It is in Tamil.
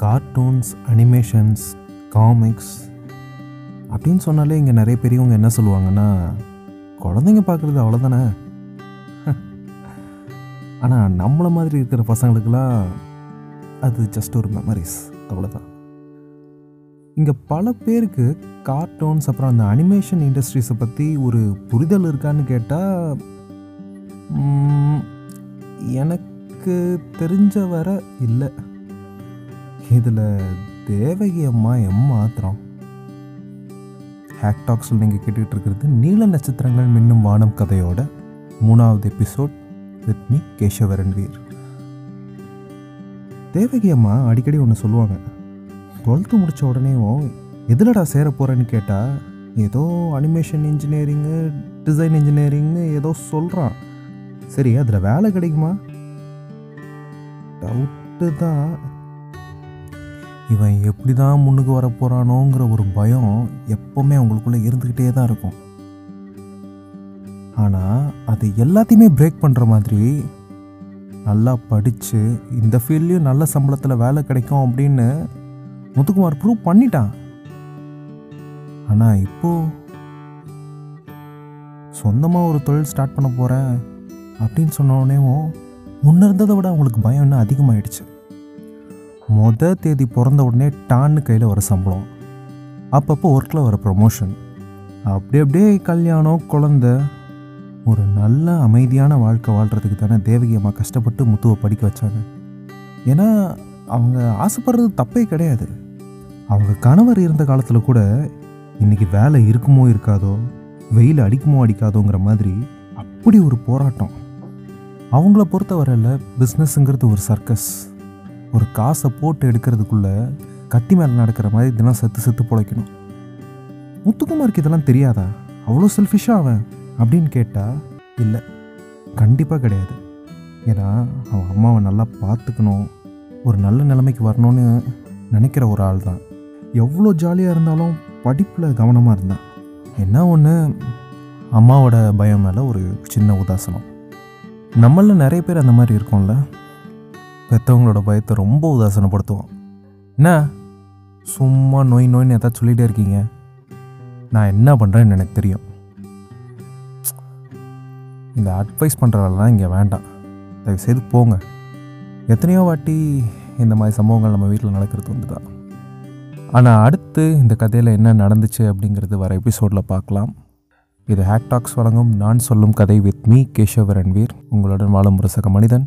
கார்ட்டூன்ஸ் அனிமேஷன்ஸ் காமிக்ஸ் அப்படின்னு சொன்னாலே இங்கே நிறைய பெரியவங்க என்ன சொல்லுவாங்கன்னா குழந்தைங்க பார்க்குறது அவ்வளோதானே ஆனால் நம்மளை மாதிரி இருக்கிற பசங்களுக்கெல்லாம் அது ஜஸ்ட் ஒரு மெமரிஸ் அவ்வளோதான் இங்கே பல பேருக்கு கார்ட்டூன்ஸ் அப்புறம் அந்த அனிமேஷன் இண்டஸ்ட்ரீஸை பற்றி ஒரு புரிதல் இருக்கான்னு கேட்டால் எனக்கு தெரிஞ்ச வர இல்லை. இதில் தேவகி அம்மா எம்மாத்திரம் ஹேக்டாக்ஸில் நீங்கள் கேட்டுக்கிட்டு இருக்கிறது நீல நட்சத்திரங்கள் மின்னும் வானம் கதையோட மூணாவது episode with me Kesavaran Veer Devaki அம்மா அடிக்கடி ஒன்று சொல்லுவாங்க. டுவெல்த்து முடித்த உடனேவும் எதிலடா சேர போகிறேன்னு கேட்டால் ஏதோ அனிமேஷன் இன்ஜினியரிங்கு டிசைன் இன்ஜினியரிங்னு ஏதோ சொல்கிறான் சரி அதில் வேலை கிடைக்குமா? டவுட்டு தான். இவன் எப்படி தான் முன்னுக்கு வர போகிறானோங்கிற ஒரு பயம் எப்போவுமே அவங்களுக்குள்ளே இருந்துக்கிட்டே தான் இருக்கும். ஆனால் அது எல்லாத்தையுமே பிரேக் பண்ணுற மாதிரி நல்லா படித்து இந்த ஃபீல்ட்லேயும் நல்ல சம்பளத்தில் வேலை கிடைக்கும் அப்படின்னு முத்துக்குமார் ப்ரூவ் பண்ணிட்டான். ஆனால் இப்போது சொந்தமாக ஒரு தொழில் ஸ்டார்ட் பண்ண போகிறேன் அப்படின்னு சொன்னோடனேவும் முன்னே இருந்ததை விட அவங்களுக்கு பயம் இன்னும் அதிகமாயிடுச்சு. மொதல் தேதி பிறந்த உடனே டான்னு கையில் வர சம்பளம். அப்பப்போ ஒர்க்கில் வர ப்ரொமோஷன் அப்படி அப்படியே கல்யாணம் குழந்த. ஒரு நல்ல அமைதியான வாழ்க்கை வாழ்கிறதுக்கு தானே தேவகி அம்மா கஷ்டப்பட்டு முத்துவை படிக்க வச்சாங்க. ஏன்னா அவங்க ஆசைப்படுறது தப்பே கிடையாது. அவங்க கணவர் இருந்த காலத்தில் கூட இன்றைக்கி வேலை இருக்குமோ இருக்காதோ வெயில் அடிக்குமோ அடிக்காதோங்கிற மாதிரி அப்படி ஒரு போராட்டம். அவங்கள பொறுத்தவரையில் பிஸ்னஸ்ங்கிறது ஒரு சர்க்கஸ் ஒரு காசை போட்டு எடுக்கிறதுக்குள்ள கத்தி மேலே நடக்கிற மாதிரி தினம் செத்து செத்து பிழைக்கணும். முத்துக்குமாருக்கு இதெல்லாம் தெரியாதா? அவ்வளோ செல்ஃபிஷாக அவன் அப்படின்னு கேட்டால் இல்லை கண்டிப்பாக கிடையாது. ஏன்னா அவன் அம்மாவை நல்லா பார்த்துக்கணும். ஒரு நல்ல நிலைமைக்கு வரணும்னு நினைக்கிற ஒரு ஆள் தான். எவ்வளோ ஜாலியாக இருந்தாலும் படிப்பில் கவனமாக இருந்தான். என்ன ஒன்று அம்மாவோட பயம் மேலே ஒரு சின்ன உதாசனம். நம்மளில் நிறைய பேர் அந்த மாதிரி இருக்கோம்ல. பெற்றவங்களோட பயத்தை ரொம்ப உதாசனப்படுத்துவோம் என்ன? சும்மா நோய் நோய்னு ஏதாச்சும் சொல்லிகிட்டே இருக்கீங்க. நான் என்ன பண்ணுறேன்னு எனக்கு தெரியும். இந்த அட்வைஸ் பண்ணுற வேலைலாம் இங்கே வேண்டாம். தயவுசெய்து போங்க. எத்தனையோ வாட்டி இந்த மாதிரி சம்பவங்கள் நம்ம வீட்டில் நடக்கிறது உண்டு தான். ஆனால் அடுத்து இந்த கதையில் என்ன நடந்துச்சு அப்படிங்கிறது வர எபிசோடில் பார்க்கலாம். இது ஹேக்டாக்ஸ் வழங்கும் நான் சொல்லும் கதை வித் மீ கேஷவ ரன்வீர். உங்களுடன் வாழும் ஒரு சக மனிதன்.